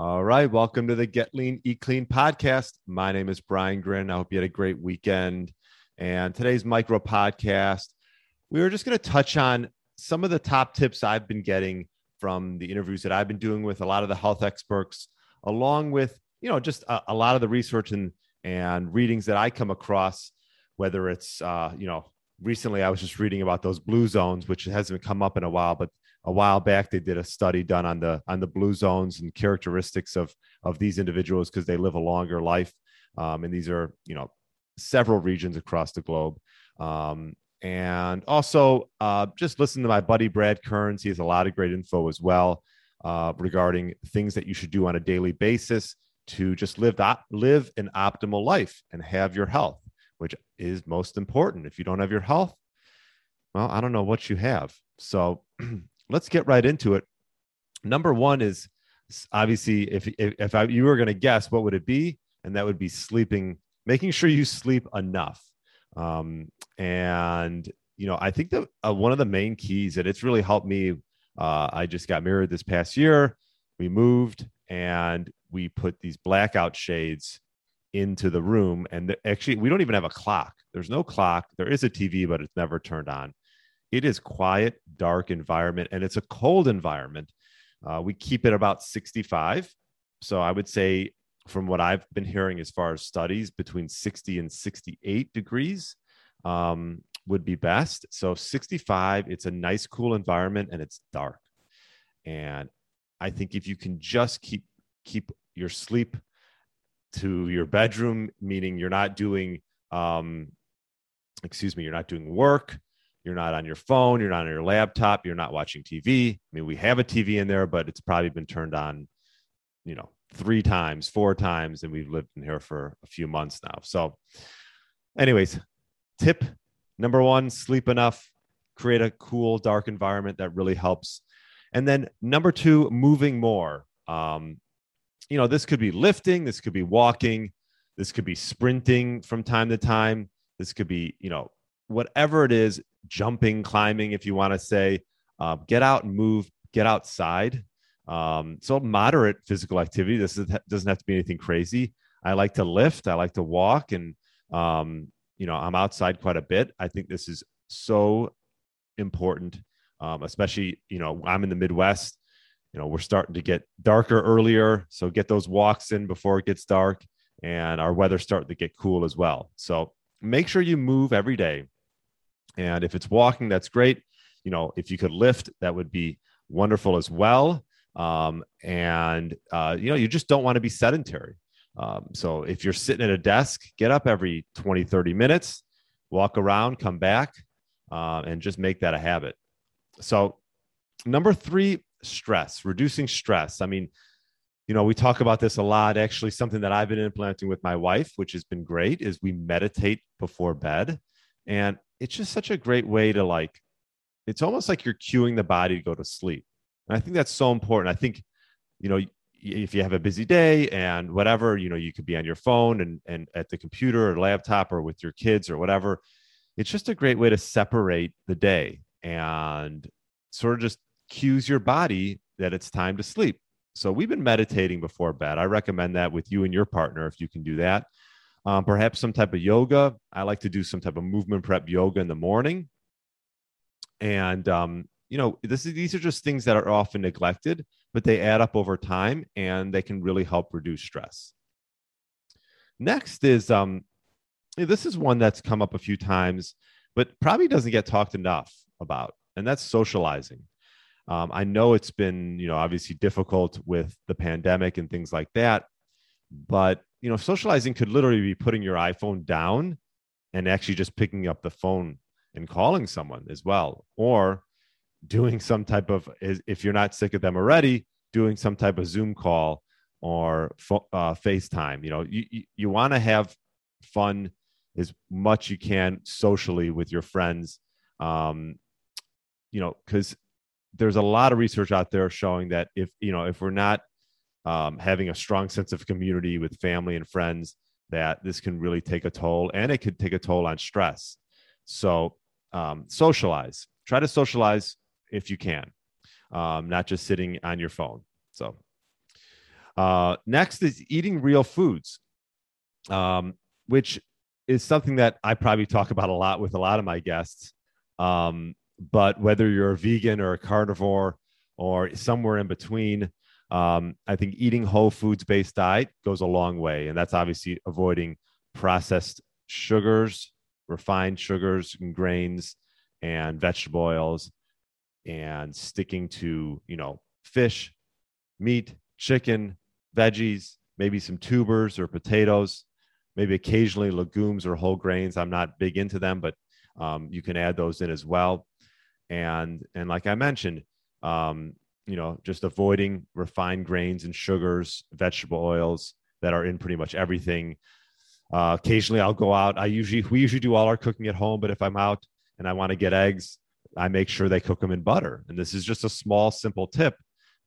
All right. Welcome to the Get Lean, Eat Clean podcast. My name is Brian Grin. I hope you had a great weekend. And today's micro podcast, we were just going to touch on some of the top tips I've been getting from the interviews that I've been doing with a lot of the health experts, along with, you know, just a, a lot of the research and, and readings that I come across, whether it's, uh, you know, recently I was just reading about those blue zones, which hasn't come up in a while, but a while back they did a study done on the on the blue zones and characteristics of of these individuals because they live a longer life um, and these are you know several regions across the globe. Um, and also uh, just listen to my buddy brad kearns. He has a lot of great info as well uh, regarding things that you should do on a daily basis to just live that live an optimal life and have your health which is most important if you don't have your health well i don't know what you have so let's get right into it. Number one is obviously if if, if I, you were going to guess, what would it be? And that would be sleeping, making sure you sleep enough. Um, and you know, I think that uh, one of the main keys that it's really helped me. Uh, I just got married this past year. We moved and we put these blackout shades into the room. And actually, we don't even have a clock. There's no clock. There is a TV, but it's never turned on. It is quiet, dark environment, and it's a cold environment. Uh, we keep it about 65. So I would say, from what I've been hearing as far as studies, between 60 and 68 degrees um, would be best. So 65, it's a nice, cool environment, and it's dark. And I think if you can just keep keep your sleep to your bedroom, meaning you're not doing, um, excuse me, you're not doing work, you're not on your phone. You're not on your laptop. You're not watching TV. I mean, we have a TV in there, but it's probably been turned on, you know, three times, four times, and we've lived in here for a few months now. So, anyways, tip number one sleep enough, create a cool, dark environment that really helps. And then number two, moving more. Um, you know, this could be lifting, this could be walking, this could be sprinting from time to time. This could be, you know, whatever it is, jumping, climbing, if you want to say, uh, get out and move, get outside. Um, so moderate physical activity. This is, doesn't have to be anything crazy. I like to lift. I like to walk, and um, you know I'm outside quite a bit. I think this is so important, um, especially you know I'm in the Midwest. You know we're starting to get darker earlier, so get those walks in before it gets dark, and our weather's starting to get cool as well. So make sure you move every day. And if it's walking, that's great. You know, if you could lift, that would be wonderful as well. Um, and, uh, you know, you just don't want to be sedentary. Um, so if you're sitting at a desk, get up every 20, 30 minutes, walk around, come back, uh, and just make that a habit. So, number three, stress, reducing stress. I mean, you know, we talk about this a lot. Actually, something that I've been implementing with my wife, which has been great, is we meditate before bed. And it's just such a great way to like, it's almost like you're cueing the body to go to sleep. And I think that's so important. I think, you know, if you have a busy day and whatever, you know, you could be on your phone and, and at the computer or laptop or with your kids or whatever. It's just a great way to separate the day and sort of just cues your body that it's time to sleep. So we've been meditating before bed. I recommend that with you and your partner if you can do that um, perhaps some type of yoga. I like to do some type of movement prep yoga in the morning. And, um, you know, this is, these are just things that are often neglected, but they add up over time and they can really help reduce stress. Next is um, this is one that's come up a few times, but probably doesn't get talked enough about, and that's socializing. Um, I know it's been, you know, obviously difficult with the pandemic and things like that, but you know, socializing could literally be putting your iPhone down and actually just picking up the phone and calling someone as well, or doing some type of if you're not sick of them already, doing some type of Zoom call or uh, FaceTime. You know, you, you, you want to have fun as much you can socially with your friends. Um, you know, because there's a lot of research out there showing that if you know if we're not um, having a strong sense of community with family and friends, that this can really take a toll, and it could take a toll on stress. So um, socialize. Try to socialize if you can, um, not just sitting on your phone. So uh, next is eating real foods, um, which is something that I probably talk about a lot with a lot of my guests. Um, but whether you're a vegan or a carnivore or somewhere in between, um, I think eating whole foods based diet goes a long way. And that's obviously avoiding processed sugars, refined sugars and grains, and vegetable oils, and sticking to, you know, fish, meat, chicken, veggies, maybe some tubers or potatoes, maybe occasionally legumes or whole grains. I'm not big into them, but um, you can add those in as well. And and like I mentioned, um, you know, just avoiding refined grains and sugars, vegetable oils that are in pretty much everything. Uh, occasionally, I'll go out. I usually we usually do all our cooking at home, but if I'm out and I want to get eggs, I make sure they cook them in butter. And this is just a small, simple tip,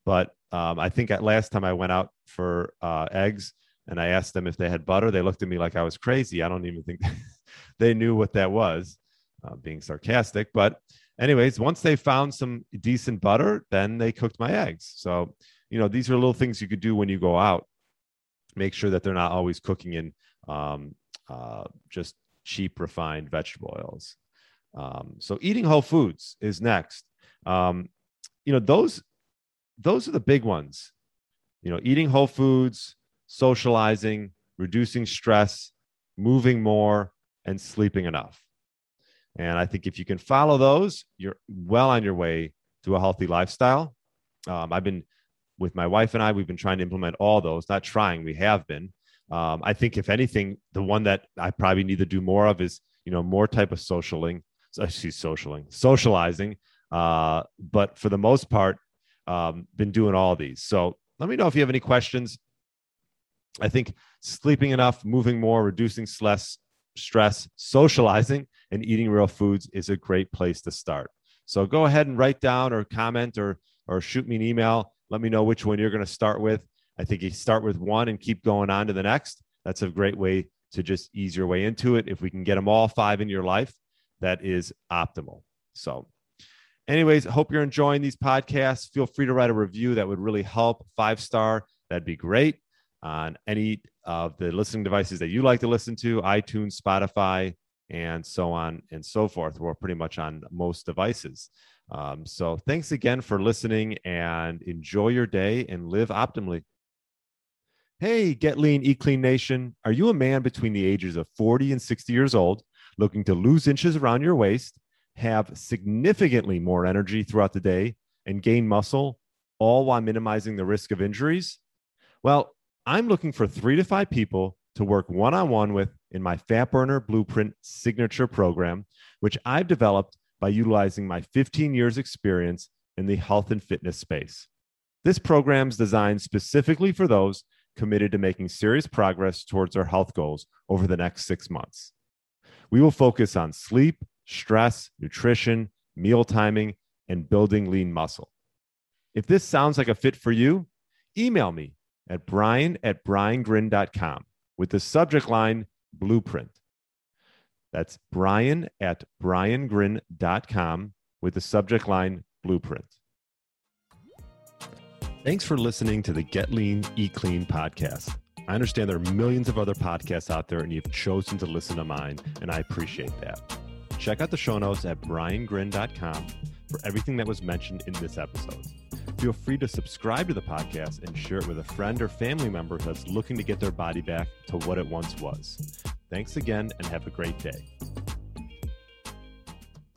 but um, I think at last time I went out for uh, eggs and I asked them if they had butter, they looked at me like I was crazy. I don't even think they knew what that was, uh, being sarcastic. But, anyways, once they found some decent butter, then they cooked my eggs. So, you know, these are little things you could do when you go out. Make sure that they're not always cooking in um, uh, just cheap refined vegetable oils. Um, so, eating whole foods is next. Um, you know, those those are the big ones. You know, eating whole foods, socializing, reducing stress, moving more, and sleeping enough. And I think if you can follow those, you're well on your way to a healthy lifestyle. Um, I've been with my wife and I, we've been trying to implement all those, not trying, we have been. Um, I think if anything, the one that I probably need to do more of is, you know, more type of socialing, excuse socialing, socializing. Uh, but for the most part, um, been doing all these. So let me know if you have any questions. I think sleeping enough, moving more, reducing stress, stress, socializing, and eating real foods is a great place to start. So go ahead and write down or comment or or shoot me an email. Let me know which one you're going to start with. I think you start with one and keep going on to the next. That's a great way to just ease your way into it. If we can get them all five in your life, that is optimal. So Anyways, hope you're enjoying these podcasts. Feel free to write a review. That would really help. Five star, that'd be great. On any of the listening devices that you like to listen to, iTunes, Spotify, and so on and so forth. We're pretty much on most devices. Um, so thanks again for listening and enjoy your day and live optimally. Hey, Get Lean, Eat Clean Nation. Are you a man between the ages of 40 and 60 years old looking to lose inches around your waist? have significantly more energy throughout the day and gain muscle, all while minimizing the risk of injuries? Well, I'm looking for three to five people to work one on one with in my Fat Burner Blueprint signature program, which I've developed by utilizing my 15 years' experience in the health and fitness space. This program is designed specifically for those committed to making serious progress towards their health goals over the next six months. We will focus on sleep, stress, nutrition, meal timing, and building lean muscle. If this sounds like a fit for you, email me at brian at briangrin.com with the subject line blueprint. That's brian at briangrin.com with the subject line blueprint. Thanks for listening to the Get Lean, Eat Clean podcast. I understand there are millions of other podcasts out there, and you've chosen to listen to mine, and I appreciate that. Check out the show notes at briangrin.com for everything that was mentioned in this episode. Feel free to subscribe to the podcast and share it with a friend or family member that's looking to get their body back to what it once was. Thanks again and have a great day.